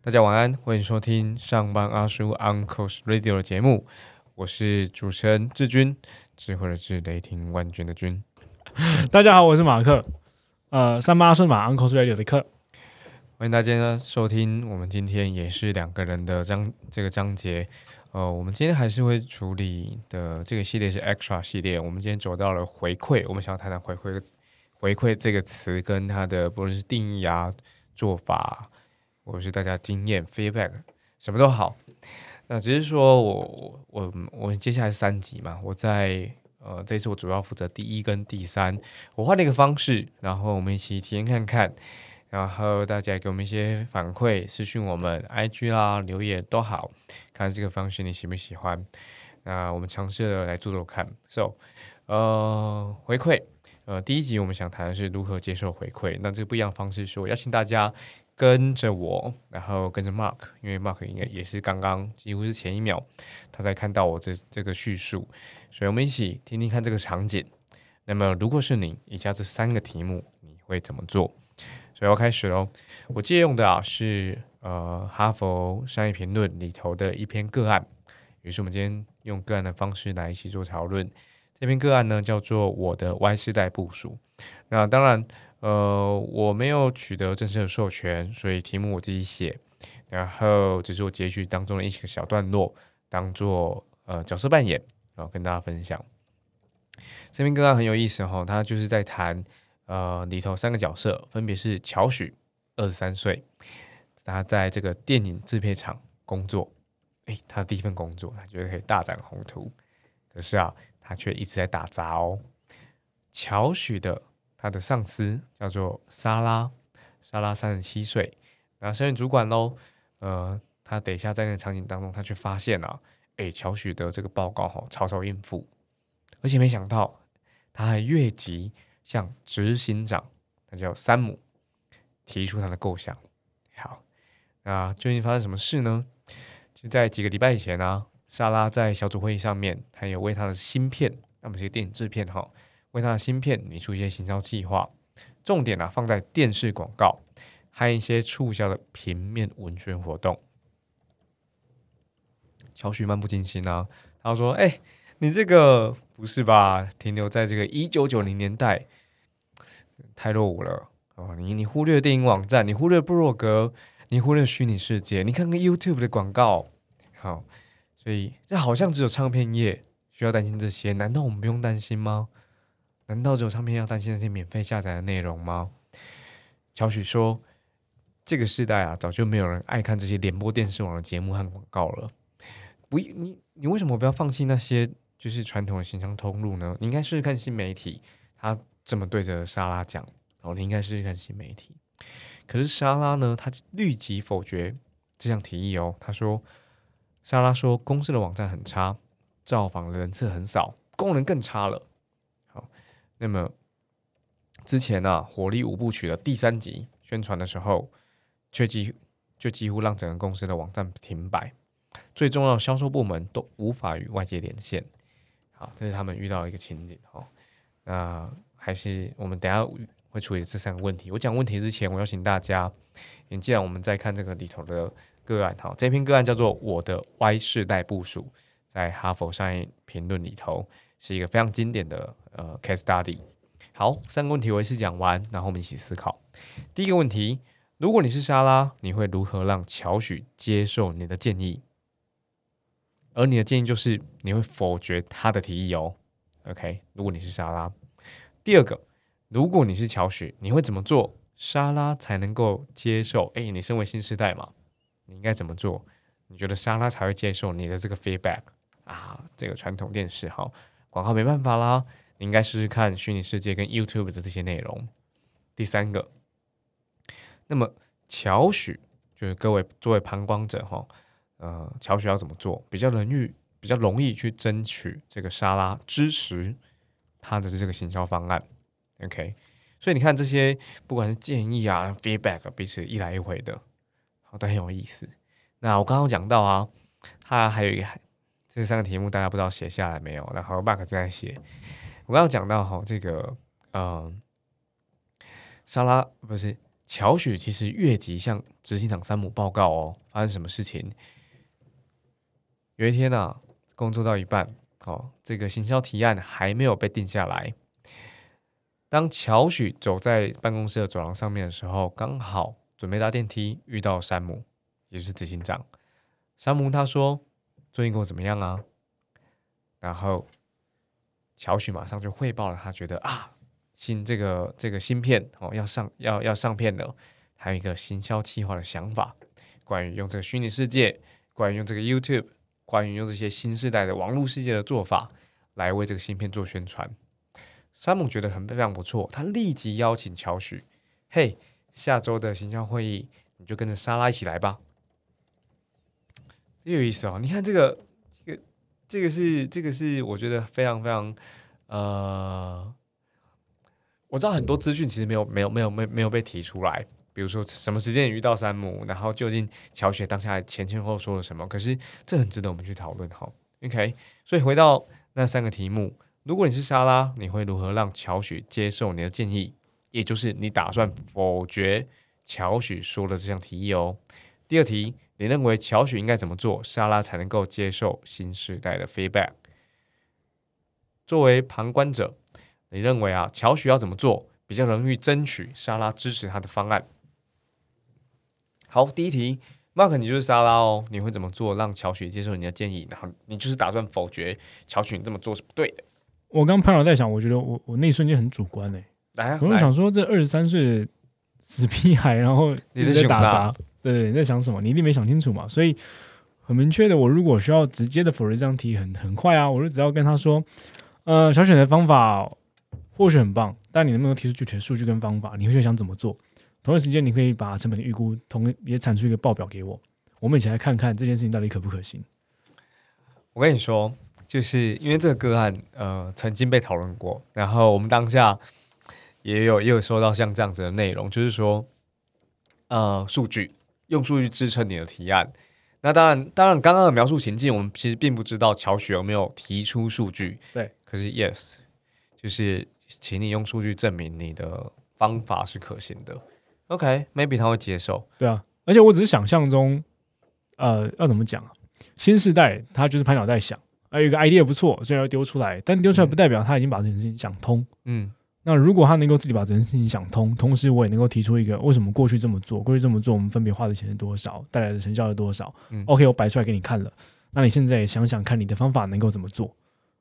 大家晚安，欢迎收听上班阿叔 Uncle's Radio 的节目，我是主持人志军，智慧的智，雷霆万钧的军。大家好，我是马克，呃，上班阿叔马 Uncle's Radio 的课，欢迎大家收听，我们今天也是两个人的章这个章节，呃，我们今天还是会处理的这个系列是 Extra 系列，我们今天走到了回馈，我们想要谈谈回馈回馈这个词跟它的不论是定义啊做法。或者是大家经验 feedback 什么都好，那只是说我我我接下来三集嘛，我在呃这次我主要负责第一跟第三，我换了一个方式，然后我们一起体验看看，然后大家给我们一些反馈，私讯我们 IG 啦留言都好，看这个方式你喜不喜欢？那我们尝试的来做做看。So 呃回馈呃第一集我们想谈的是如何接受回馈，那这个不一样方式是我邀请大家。跟着我，然后跟着 Mark，因为 Mark 应该也是刚刚几乎是前一秒他才看到我这这个叙述，所以我们一起听听看这个场景。那么如果是你，以下这三个题目你会怎么做？所以要开始喽。我借用的啊是呃哈佛商业评论里头的一篇个案，于是我们今天用个案的方式来一起做讨论。这篇个案呢叫做我的 Y 世代部署。那当然。呃，我没有取得正式的授权，所以题目我自己写，然后只是我截取当中的一些小段落，当做呃角色扮演，然后跟大家分享。这篇个案很有意思哈，他就是在谈呃里头三个角色，分别是乔许，二十三岁，他在这个电影制片厂工作，诶，他的第一份工作，他觉得可以大展宏图，可是啊，他却一直在打杂哦。乔许的。他的上司叫做莎拉，莎拉三十七岁，然后升任主管喽。呃，他等一下在那个场景当中，他却发现啊，哎，乔许的这个报告哈，草草应付，而且没想到他还越级向执行长，他叫山姆，提出他的构想。好，那究竟发生什么事呢？就在几个礼拜以前呢，莎拉在小组会议上面，他有为他的芯片，那么这个电影制片哈。为他的芯片拟出一些行销计划，重点呢放在电视广告和一些促销的平面文宣活动。乔许漫不经心啊，他说：“哎，你这个不是吧？停留在这个一九九零年代，太落伍了哦！你你忽略电影网站，你忽略部落格，你忽略虚拟世界，你看看 YouTube 的广告，好，所以这好像只有唱片业需要担心这些，难道我们不用担心吗？”难道只有唱片要担心那些免费下载的内容吗？乔许说：“这个时代啊，早就没有人爱看这些联播电视网的节目和广告了。不，你你为什么不要放弃那些就是传统的形象通路呢？你应该试试看新媒体。”他这么对着莎拉讲：“哦，你应该试试看新媒体。”可是莎拉呢，她立即否决这项提议哦。她说：“莎拉说，公司的网站很差，造访的人次很少，功能更差了。”好那么之前呢，火力五部曲的第三集宣传的时候，却几就几乎让整个公司的网站停摆，最重要的销售部门都无法与外界连线。好，这是他们遇到一个情景哦。那还是我们等下会处理这三个问题。我讲问题之前，我邀请大家，你既然我们在看这个里头的个案，哈，这篇个案叫做《我的 Y 世代部署》，在哈佛商业评论里头。是一个非常经典的呃 case study。好，三个问题我一次讲完，然后我们一起思考。第一个问题，如果你是莎拉，你会如何让乔许接受你的建议？而你的建议就是你会否决他的提议哦。OK，如果你是莎拉。第二个，如果你是乔许，你会怎么做，莎拉才能够接受？哎，你身为新时代嘛，你应该怎么做？你觉得莎拉才会接受你的这个 feedback 啊？这个传统电视哈。广告没办法啦，你应该试试看虚拟世界跟 YouTube 的这些内容。第三个，那么乔许就是各位作为旁观者哈，呃，乔许要怎么做比较容易比较容易去争取这个莎拉支持他的这个行销方案？OK，所以你看这些不管是建议啊、feedback，彼此一来一回的，好都很有意思。那我刚刚讲到啊，他还有一个。这三个题目大家不知道写下来没有？然后 Mark 正在写。我刚刚讲到哈，这个呃，莎拉不是乔许，其实越级向执行长山姆报告哦，发生什么事情？有一天呢，工作到一半，哦，这个行销提案还没有被定下来。当乔许走在办公室的走廊上面的时候，刚好准备搭电梯，遇到山姆，也就是执行长。山姆他说：“最近过怎么样啊？”然后乔许马上就汇报了，他觉得啊，新这个这个芯片哦要上要要上片了，还有一个行销计划的想法，关于用这个虚拟世界，关于用这个 YouTube，关于用这些新时代的网络世界的做法来为这个芯片做宣传。山姆觉得很非常不错，他立即邀请乔许：“嘿，下周的形象会议，你就跟着莎拉一起来吧。”有意思哦！你看这个，这个，这个是这个是我觉得非常非常呃，我知道很多资讯其实没有没有没有没没有被提出来，比如说什么时间遇到山姆，然后究竟乔雪当下前前后后说了什么，可是这很值得我们去讨论哈。OK，所以回到那三个题目，如果你是莎拉，你会如何让乔雪接受你的建议？也就是你打算否决乔许说的这项提议哦。第二题。你认为乔许应该怎么做，莎拉才能够接受新时代的 feedback？作为旁观者，你认为啊，乔许要怎么做比较容易争取莎拉支持他的方案？好，第一题，Mark，你就是沙拉哦，你会怎么做让乔许接受你的建议？然后你就是打算否决乔许你这么做是不对的。我刚朋友在想，我觉得我我那一瞬间很主观哎，来，我就想说这二十三岁的死屁孩，然后你在打杂。对，你在想什么？你一定没想清楚嘛。所以很明确的，我如果需要直接的否认这样题，很很快啊。我就只要跟他说，呃，小选的方法或许很棒，但你能不能提出具体的数据跟方法？你会想怎么做？同一时间，你可以把成本的预估同也产出一个报表给我，我们一起来看看这件事情到底可不可行。我跟你说，就是因为这个个案，呃，曾经被讨论过，然后我们当下也有也有收到像这样子的内容，就是说，呃，数据。用数据支撑你的提案，那当然，当然，刚刚的描述情境，我们其实并不知道乔许有没有提出数据。对，可是 yes，就是请你用数据证明你的方法是可行的。OK，maybe 他会接受。对啊，而且我只是想象中，呃，要怎么讲啊？新时代他就是拍脑袋想，还有一个 idea 不错，所以要丢出来，但丢出来不代表他已经把这件事情想通。嗯。那如果他能够自己把这件事情想通，同时我也能够提出一个为什么过去这么做，过去这么做，我们分别花的钱是多少，带来的成效是多少？OK，我摆出来给你看了。那你现在想想看，你的方法能够怎么做？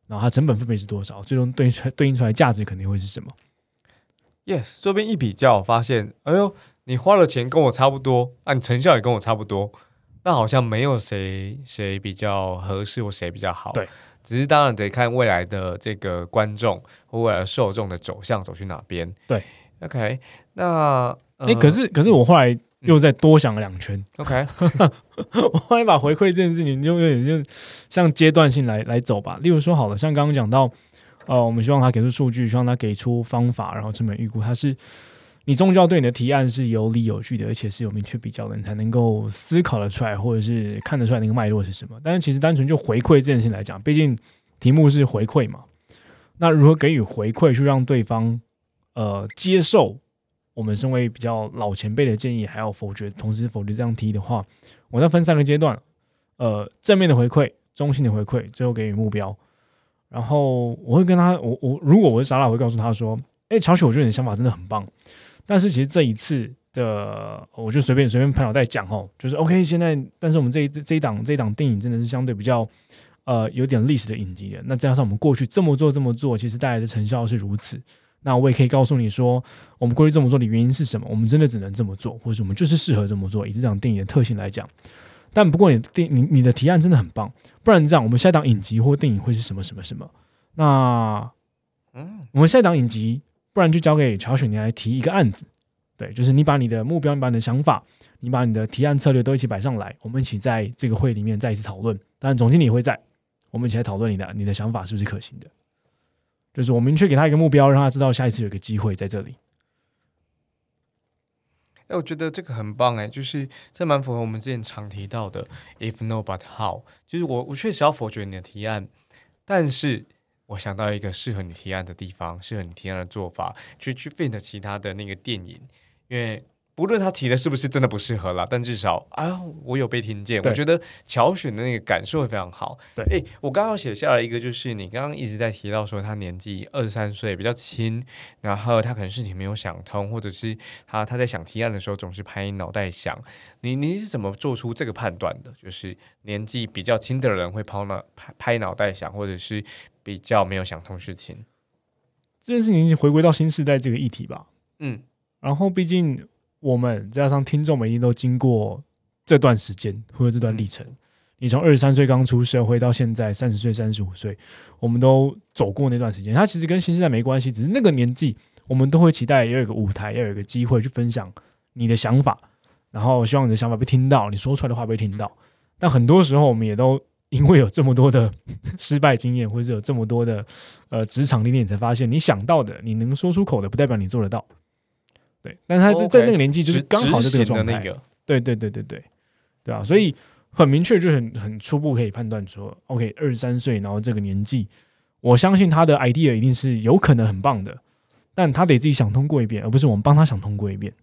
然后它成本分别是多少？最终对出对应出来价值肯定会是什么？Yes，这边一比较，发现，哎呦，你花了钱跟我差不多，啊，你成效也跟我差不多，那好像没有谁谁比较合适或谁比较好。对。只是当然得看未来的这个观众或未来受众的走向走去哪边。对，OK，那哎，可是可是我后来又再多想了两圈。OK，我后来把回馈这件事情就有点就像阶段性来来走吧。例如说，好了，像刚刚讲到，呃，我们希望他给出数据，希望他给出方法，然后成本预估，他是。你终究要对你的提案是有理有据的，而且是有明确比较的，你才能够思考得出来，或者是看得出来那个脉络是什么。但是其实单纯就回馈这件事情来讲，毕竟题目是回馈嘛，那如何给予回馈去让对方呃接受我们身为比较老前辈的建议，还要否决，同时否决这样提的话，我再分三个阶段，呃，正面的回馈、中性的回馈，最后给予目标。然后我会跟他，我我如果我是莎拉，我会告诉他说：“哎，乔许，我觉得你的想法真的很棒。”但是其实这一次的，我就随便随便拍脑袋讲哦，就是 OK。现在，但是我们这一这一档这一档电影真的是相对比较呃有点历史的影集的。那加上我们过去这么做这么做，其实带来的成效是如此。那我也可以告诉你说，我们过去这么做的原因是什么？我们真的只能这么做，或者我们就是适合这么做。以这档电影的特性来讲，但不过你电你你的提案真的很棒。不然这样，我们下一档影集或电影会是什么什么什么？那嗯，我们下一档影集。不然就交给乔雪你来提一个案子，对，就是你把你的目标、你把你的想法、你把你的提案策略都一起摆上来，我们一起在这个会里面再一次讨论。当然总经理也会在，我们一起来讨论你的你的想法是不是可行的。就是我明确给他一个目标，让他知道下一次有一个机会在这里。哎，我觉得这个很棒哎，就是这蛮符合我们之前常提到的 “if no but how”。就是我我确实要否决你的提案，但是我想到一个适合你提案的地方，适合你提案的做法，去去 fit 其他的那个电影，因为。不论他提的是不是真的不适合了，但至少啊，我有被听见。我觉得乔选的那个感受会非常好。对，哎，我刚刚写下来一个，就是你刚刚一直在提到说他年纪二十三岁，比较轻，然后他可能事情没有想通，或者是他他在想提案的时候总是拍脑袋想。你你是怎么做出这个判断的？就是年纪比较轻的人会抛脑拍拍脑袋想，或者是比较没有想通事情？这件事情回归到新时代这个议题吧。嗯，然后毕竟。我们加上听众们一定都经过这段时间或者这段历程。你从二十三岁刚出社会到现在三十岁、三十五岁，我们都走过那段时间。它其实跟新时代没关系，只是那个年纪，我们都会期待要有一个舞台，要有一个机会去分享你的想法，然后希望你的想法被听到，你说出来的话被听到。但很多时候，我们也都因为有这么多的 失败经验，或者有这么多的呃职场历练，才发现你想到的，你能说出口的，不代表你做得到。对，但他在在那个年纪，就是刚好是这个状态。对对对对对，对啊，所以很明确，就很很初步可以判断说，OK，二十三岁，然后这个年纪，我相信他的 idea 一定是有可能很棒的，但他得自己想通过一遍，而不是我们帮他想通过一遍。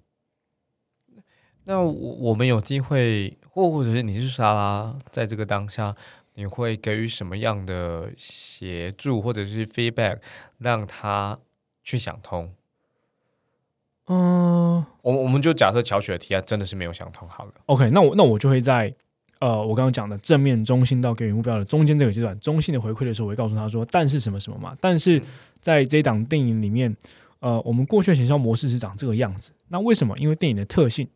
那我我们有机会，或或者是你是莎拉，在这个当下，你会给予什么样的协助或者是 feedback，让他去想通？嗯，我我们就假设乔雪的提案真的是没有想通好了。OK，那我那我就会在呃，我刚刚讲的正面中心到给予目标的中间这个阶段，中性的回馈的时候，我会告诉他说，但是什么什么嘛。但是在这档电影里面，呃，我们过去的行销模式是长这个样子。那为什么？因为电影的特性，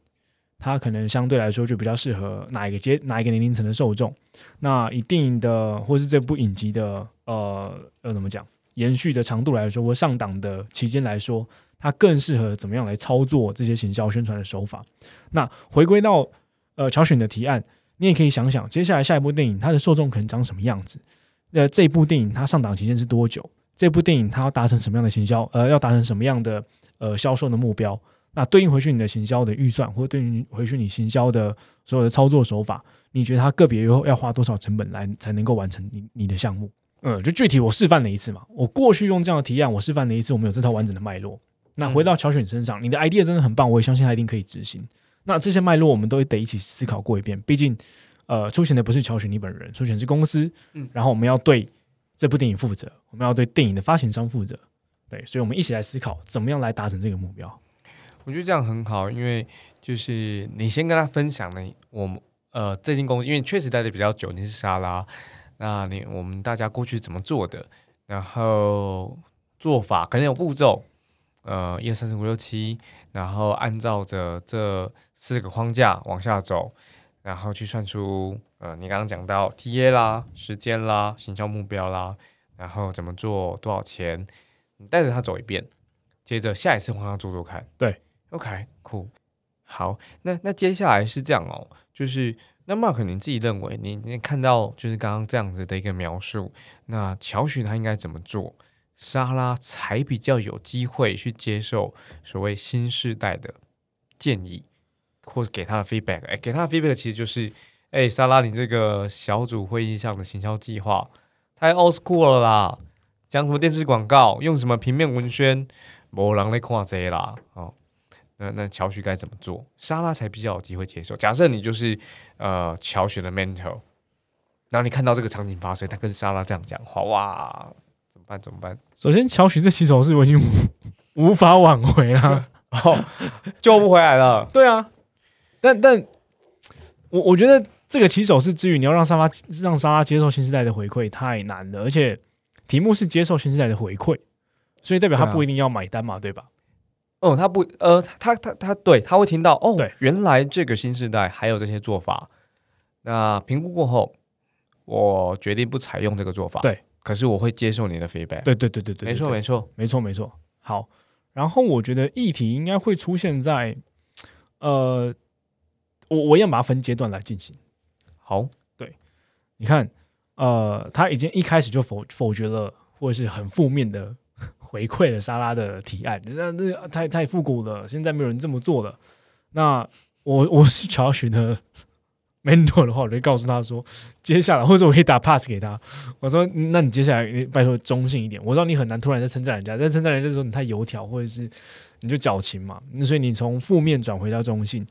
它可能相对来说就比较适合哪一个阶哪一个年龄层的受众。那以电影的或是这部影集的呃呃怎么讲延续的长度来说，或上档的期间来说。它更适合怎么样来操作这些行销宣传的手法？那回归到呃乔选的提案，你也可以想想，接下来下一部电影它的受众可能长什么样子？呃，这部电影它上档期间是多久？这部电影它要达成什么样的行销？呃，要达成什么样的呃销售的目标？那对应回去你的行销的预算，或对应回去你行销的所有的操作手法，你觉得它个别又要花多少成本来才能够完成你你的项目？嗯，就具体我示范了一次嘛，我过去用这样的提案，我示范了一次，我们有这套完整的脉络。那回到乔选身上，你的 idea 真的很棒，我也相信他一定可以执行。那这些脉络我们都得一起思考过一遍，毕竟，呃，出钱的不是乔选你本人，出钱是公司。嗯，然后我们要对这部电影负责，我们要对电影的发行商负责。对，所以我们一起来思考怎么样来达成这个目标。我觉得这样很好，因为就是你先跟他分享了我们呃最近公司，因为确实待的比较久，你是沙拉，那你我们大家过去怎么做的，然后做法可能有步骤。呃，一二三四五六七，然后按照着这四个框架往下走，然后去算出呃，你刚刚讲到 TA 啦、时间啦、行销目标啦，然后怎么做、多少钱，你带着他走一遍，接着下一次换他做做看。对，OK，cool，好，那那接下来是这样哦，就是那 Mark，你自己认为你你看到就是刚刚这样子的一个描述，那乔许他应该怎么做？莎拉才比较有机会去接受所谓新时代的建议，或者给他的 feedback。哎，给他的 feedback 其实就是，哎，莎拉，你这个小组会议上的行销计划太 old school 了啦，讲什么电视广告，用什么平面文宣，没人来看这啦。哦，那那乔许该怎么做？莎拉才比较有机会接受。假设你就是呃乔许的 mentor，然后你看到这个场景发生，他跟莎拉这样讲话，哇！怎么办怎么办？首先，乔许这起手是我已经无 法挽回了，救不回来了。对啊，但但我我觉得这个起手是之余，你要让沙拉让莎拉接受新时代的回馈太难了，而且题目是接受新时代的回馈，所以代表他不一定要买单嘛，对吧？哦，他不，呃，他他他对他会听到哦，原来这个新时代还有这些做法。那评估过后，我决定不采用这个做法。对。可是我会接受你的 feedback。对对对对对，没错没错没错没错。好，然后我觉得议题应该会出现在，呃，我我要把它分阶段来进行。好，对，你看，呃，他已经一开始就否否决了，或者是很负面的回馈了莎拉的提案，那那太太复古了，现在没有人这么做了。那我我是乔许的 mentor 的话，我就告诉他说，接下来或者我可以打 pass 给他，我说，那你接下来拜托中性一点。我知道你很难突然在称赞人家，在称赞人家的时候你太油条，或者是你就矫情嘛。所以你从负面转回到中性。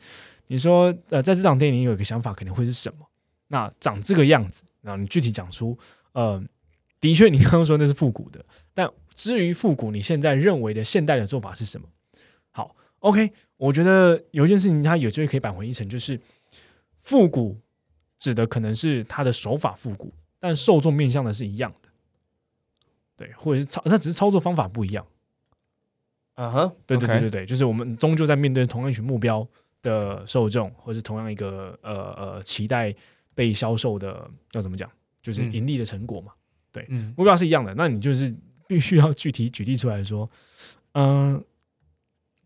你说，呃，在这场电影有一个想法，肯定会是什么？那长这个样子，然后你具体讲出，呃，的确你刚刚说那是复古的，但至于复古，你现在认为的现代的做法是什么？好，OK，我觉得有一件事情它有机会可以扳回一城，就是复古指的可能是它的手法复古，但受众面向的是一样的，对，或者是操，那只是操作方法不一样。啊哈，对对对对对，就是我们终究在面对同样一群目标。的受众，或是同样一个呃呃期待被销售的，要怎么讲？就是盈利的成果嘛。对，目标是一样的。那你就是必须要具体举例出来说，嗯，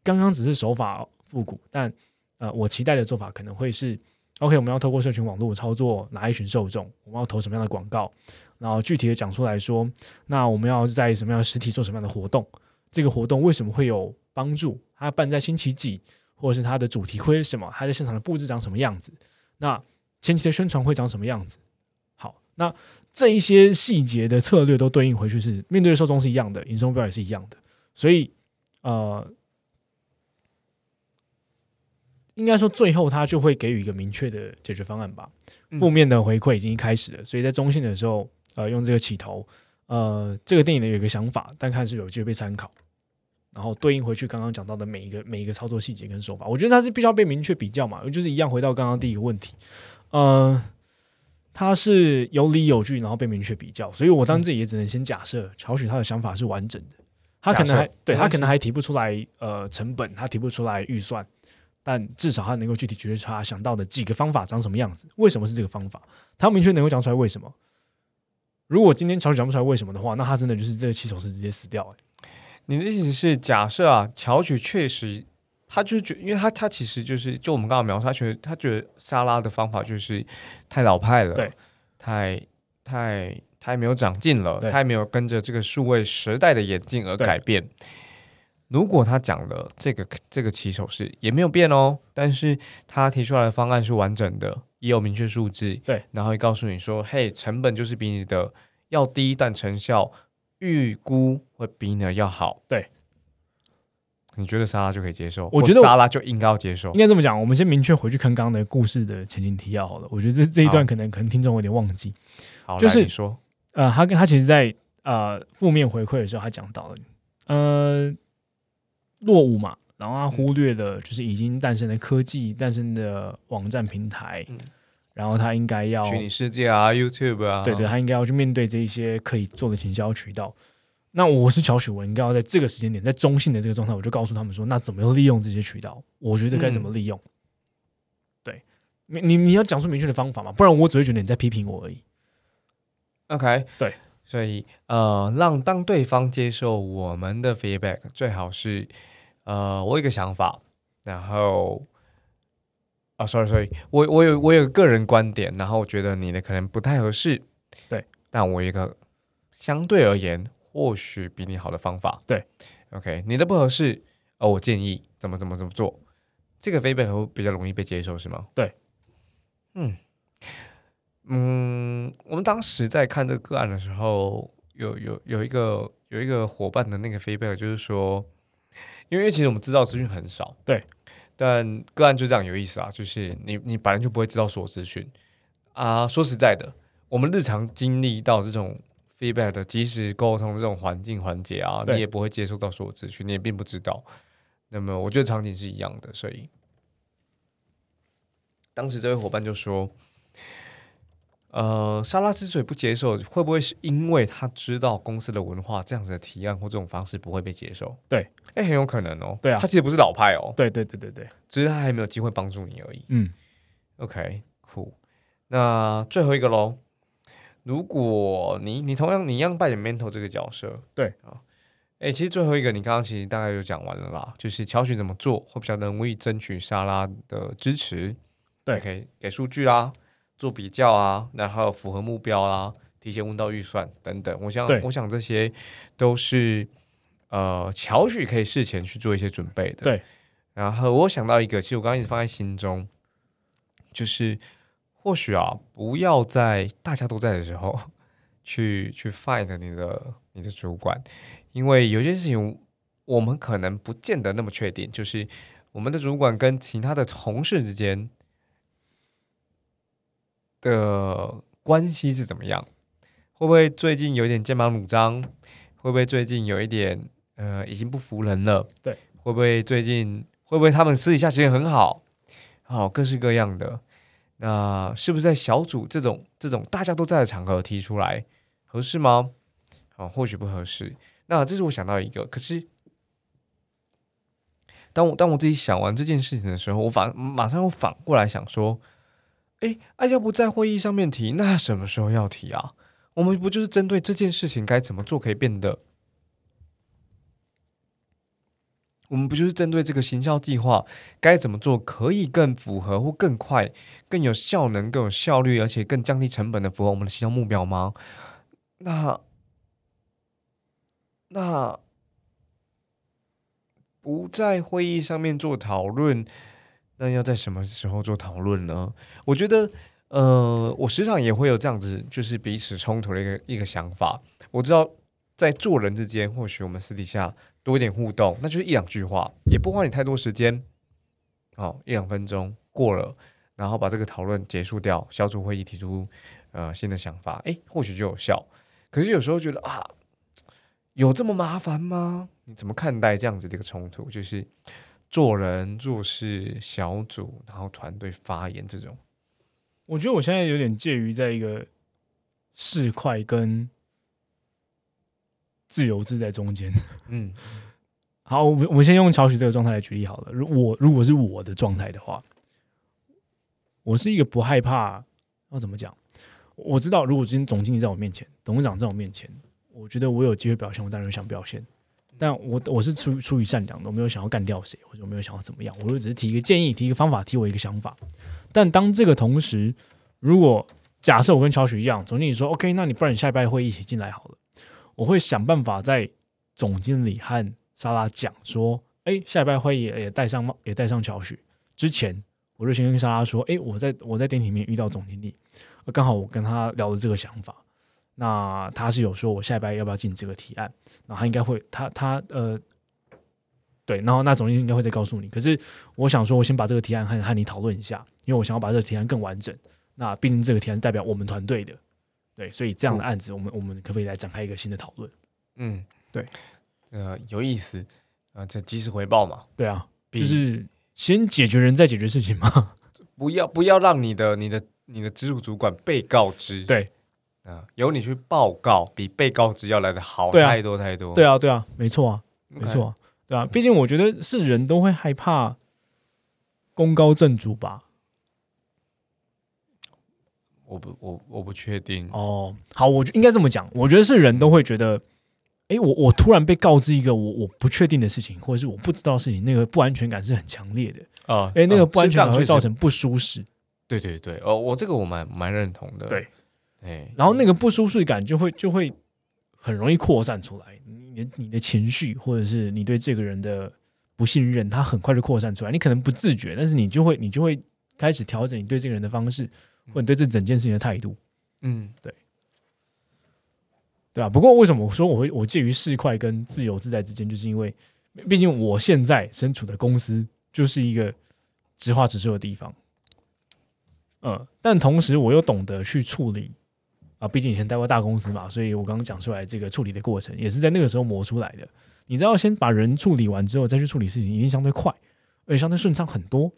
刚刚只是手法复古，但呃，我期待的做法可能会是：OK，我们要透过社群网络操作哪一群受众？我们要投什么样的广告？然后具体的讲出来说，那我们要在什么样的实体做什么样的活动？这个活动为什么会有帮助？它办在星期几？或者是它的主题会是什么？它在现场的布置长什么样子？那前期的宣传会长什么样子？好，那这一些细节的策略都对应回去是面对的受众是一样的，营收目标也是一样的，所以呃，应该说最后他就会给予一个明确的解决方案吧。负面的回馈已经开始了，所以在中性的时候，呃，用这个起头，呃，这个电影呢有一个想法，但看是有机会被参考。然后对应回去刚刚讲到的每一个每一个操作细节跟手法，我觉得它是必须要被明确比较嘛，就是一样回到刚刚第一个问题，呃，它是有理有据，然后被明确比较，所以我当自己也只能先假设乔许他的想法是完整的，他可能还对他可能还提不出来呃成本，他提不出来预算，但至少他能够具体举出他想到的几个方法长什么样子，为什么是这个方法，他明确能够讲出来为什么。如果今天乔许讲不出来为什么的话，那他真的就是这个骑手是直接死掉哎。你的意思是，假设啊，乔许确实，他就觉，因为他他其实就是，就我们刚刚描述，他觉得他觉得沙拉的方法就是太老派了，对，太太太没有长进了，太没有跟着这个数位时代的演进而改变。如果他讲了这个这个起手式也没有变哦，但是他提出来的方案是完整的，也有明确数字，对，然后会告诉你说，嘿，成本就是比你的要低，但成效。预估会比你的要好，对？你觉得沙拉就可以接受？我觉得沙拉就应该要接受。应该这么讲，我们先明确回去看刚刚的故事的前情提要好了。我觉得这这一段可能可能听众有点忘记。好，就是你说，呃，他跟他其实，在呃负面回馈的时候，他讲到了，呃，落伍嘛，然后他忽略了就是已经诞生的科技、诞生的网站平台。然后他应该要虚拟世界啊，YouTube 啊，对对，他应该要去面对这一些可以做的行销渠道。那我是乔许文，应该要在这个时间点，在中性的这个状态，我就告诉他们说，那怎么利用这些渠道？我觉得该怎么利用？对，你你你要讲出明确的方法嘛，不然我只会觉得你在批评我而已。OK，对，所以呃，让当对方接受我们的 feedback，最好是呃，我有一个想法，然后。啊，sorry，sorry，我我有我有个人观点，然后我觉得你的可能不太合适，对，但我一个相对而言或许比你好的方法，对，OK，你的不合适，哦，我建议怎么怎么怎么做，这个飞背会比较容易被接受是吗？对，嗯嗯，我们当时在看这个个案的时候，有有有一个有一个伙伴的那个飞背，就是说，因为其实我们知道资讯很少，对。但个案就这样有意思啊，就是你你本来就不会知道所有资讯啊。说实在的，我们日常经历到这种 feedback 的及时沟通这种环境环节啊，你也不会接受到所有资讯，你也并不知道。那么我觉得场景是一样的，所以当时这位伙伴就说。呃，莎拉之所以不接受，会不会是因为他知道公司的文化这样子的提案或这种方式不会被接受？对，哎，很有可能哦。对啊，他其实不是老派哦。对对对对对，只是他还没有机会帮助你而已。嗯，OK，cool。那最后一个喽，如果你你同样你一样扮演 mentor 这个角色，对啊，哎，其实最后一个你刚刚其实大概就讲完了啦，就是乔许怎么做会比较容易争取莎拉的支持，对，可以给数据啦。做比较啊，然后符合目标啦，提前问到预算等等，我想，我想这些都是呃，乔许可以事前去做一些准备的。对，然后我想到一个，其实我刚刚一直放在心中，就是或许啊，不要在大家都在的时候去去 find 你的你的主管，因为有些事情我们可能不见得那么确定，就是我们的主管跟其他的同事之间的关系是怎么样，会不会最近有一点剑拔弩张？会不会最近有一点呃已经不服人了？对，会不会最近？会不会他们私底下其实很好，好各式各样的？那是不是在小组这种这种大家都在的场合提出来合适吗？啊，或许不合适。那这是我想到一个，可是当我当我自己想完这件事情的时候，我反马上又反过来想说，哎，啊，要不在会议上面提，那什么时候要提啊？我们不就是针对这件事情该怎么做可以变得？我们不就是针对这个行销计划该怎么做可以更符合或更快、更有效能、更有效率，而且更降低成本的符合我们的行销目标吗？那那不在会议上面做讨论，那要在什么时候做讨论呢？我觉得，呃，我时常也会有这样子，就是彼此冲突的一个一个想法。我知道，在做人之间，或许我们私底下。多一点互动，那就是一两句话，也不花你太多时间，好一两分钟过了，然后把这个讨论结束掉。小组会议提出呃新的想法，诶，或许就有效。可是有时候觉得啊，有这么麻烦吗？你怎么看待这样子的一个冲突？就是做人做事小组，然后团队发言这种。我觉得我现在有点介于在一个市侩跟。自由自在中间，嗯，好，我们我们先用乔许这个状态来举例好了。如我如果是我的状态的话，我是一个不害怕，要怎么讲？我知道，如果今天总经理在我面前，董事长在我面前，我觉得我有机会表现，我当然想表现。但我我是出出于善良的，我没有想要干掉谁，或者我没有想要怎么样，我就只是提一个建议，提一个方法，提我一个想法。但当这个同时，如果假设我跟乔许一样，总经理说 OK，那你不然你下一拜会一起进来好了。我会想办法在总经理和莎拉讲说：“哎，下礼拜会议也带上也带上乔许。之前我就先跟莎拉说：‘哎，我在我在电梯里面遇到总经理，刚好我跟他聊了这个想法。那他是有说我下礼拜要不要进这个提案？然后他应该会他他呃对，然后那总经理应该会再告诉你。可是我想说，我先把这个提案和和你讨论一下，因为我想要把这个提案更完整。那毕竟这个提案代表我们团队的。”对，所以这样的案子，我们我们可不可以来展开一个新的讨论？嗯，对，呃，有意思，啊，这及时回报嘛？对啊，就是先解决人，再解决事情嘛。不要不要让你的你的你的直属主管被告知，对，啊，由你去报告，比被告知要来的好太多太多。对啊，对啊，没错啊，没错，啊对啊，毕竟我觉得是人都会害怕功高震主吧。我不，我我不确定哦。好，我应该这么讲。我觉得是人都会觉得，哎，我我突然被告知一个我我不确定的事情，或者是我不知道的事情，那个不安全感是很强烈的啊。哎，那个不安全感会造成不舒适。对对对，哦，我这个我蛮蛮认同的。对，哎，然后那个不舒适感就会就会很容易扩散出来。你你的情绪，或者是你对这个人的不信任，它很快就扩散出来。你可能不自觉，但是你就会你就会开始调整你对这个人的方式。或者对这整件事情的态度，嗯，对，对啊。不过为什么我说我会我介于市侩跟自由自在之间，就是因为毕竟我现在身处的公司就是一个直话直说的地方，嗯，但同时我又懂得去处理啊，毕竟以前待过大公司嘛，所以我刚刚讲出来这个处理的过程也是在那个时候磨出来的。你知道，先把人处理完之后，再去处理事情，一定相对快，而且相对顺畅很多，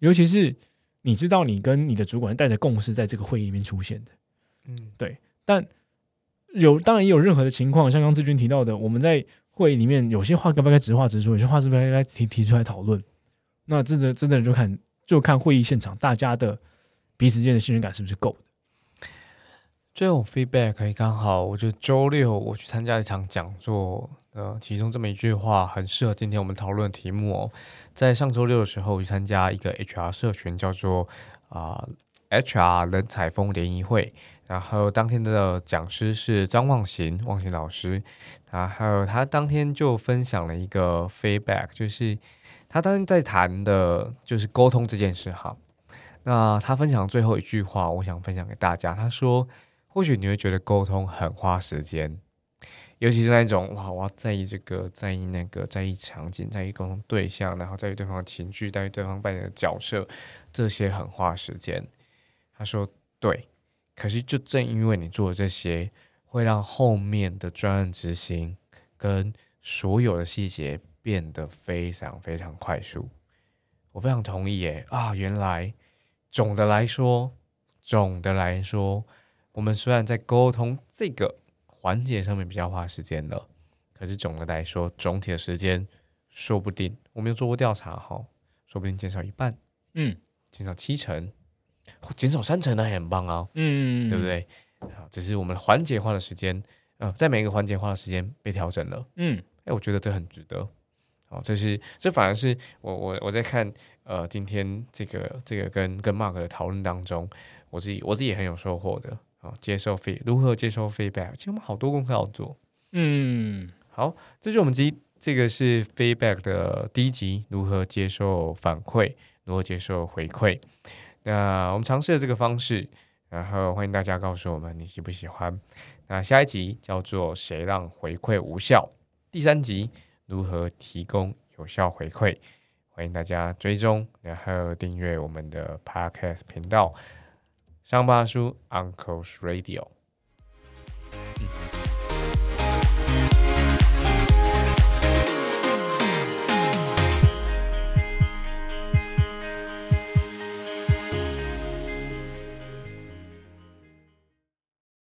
尤其是。你知道，你跟你的主管带着共识在这个会议里面出现的，嗯，对。但有当然也有任何的情况，像刚志军提到的，我们在会议里面有些话该不该直话直说，有些话是不是该提提出来讨论？那真的真的就看就看会议现场大家的彼此间的信任感是不是够的。最后 feedback 可以刚好，我觉得周六我去参加一场讲座，呃，其中这么一句话很适合今天我们讨论的题目哦。在上周六的时候，我去参加一个 HR 社群，叫做啊 HR 人采风联谊会。然后当天的讲师是张望行，望行老师。然后他当天就分享了一个 feedback，就是他当时在谈的就是沟通这件事哈。那他分享最后一句话，我想分享给大家。他说：“或许你会觉得沟通很花时间，尤其是那种哇，我要在意这个，在意那个，在意场景，在意沟通对象，然后在意对方的情绪，在意对方扮演的角色，这些很花时间。”他说：“对，可是就正因为你做的这些，会让后面的专案执行跟所有的细节变得非常非常快速。”我非常同意耶啊，原来。总的来说，总的来说，我们虽然在沟通这个环节上面比较花时间了，可是总的来说，总体的时间说不定我们有做过调查哈，说不定减少一半，嗯，减少七成，减少三成那也很棒啊，嗯，对不对？好，只是我们环节花的时间，呃，在每个环节花的时间被调整了，嗯，哎，我觉得这很值得。哦，这是这反而是我我我在看呃今天这个这个跟跟 Mark 的讨论当中，我自己我自己也很有收获的啊，接受 feed 如何接受 feedback，其实我们好多功课要做。嗯，好，这是我们第这个是 feedback 的第一集，如何接受反馈，如何接受回馈。那我们尝试了这个方式，然后欢迎大家告诉我们你喜不喜欢。那下一集叫做谁让回馈无效？第三集。如何提供有效回馈？欢迎大家追踪，然后订阅我们的 Podcast 频道“伤疤叔 Uncle's Radio。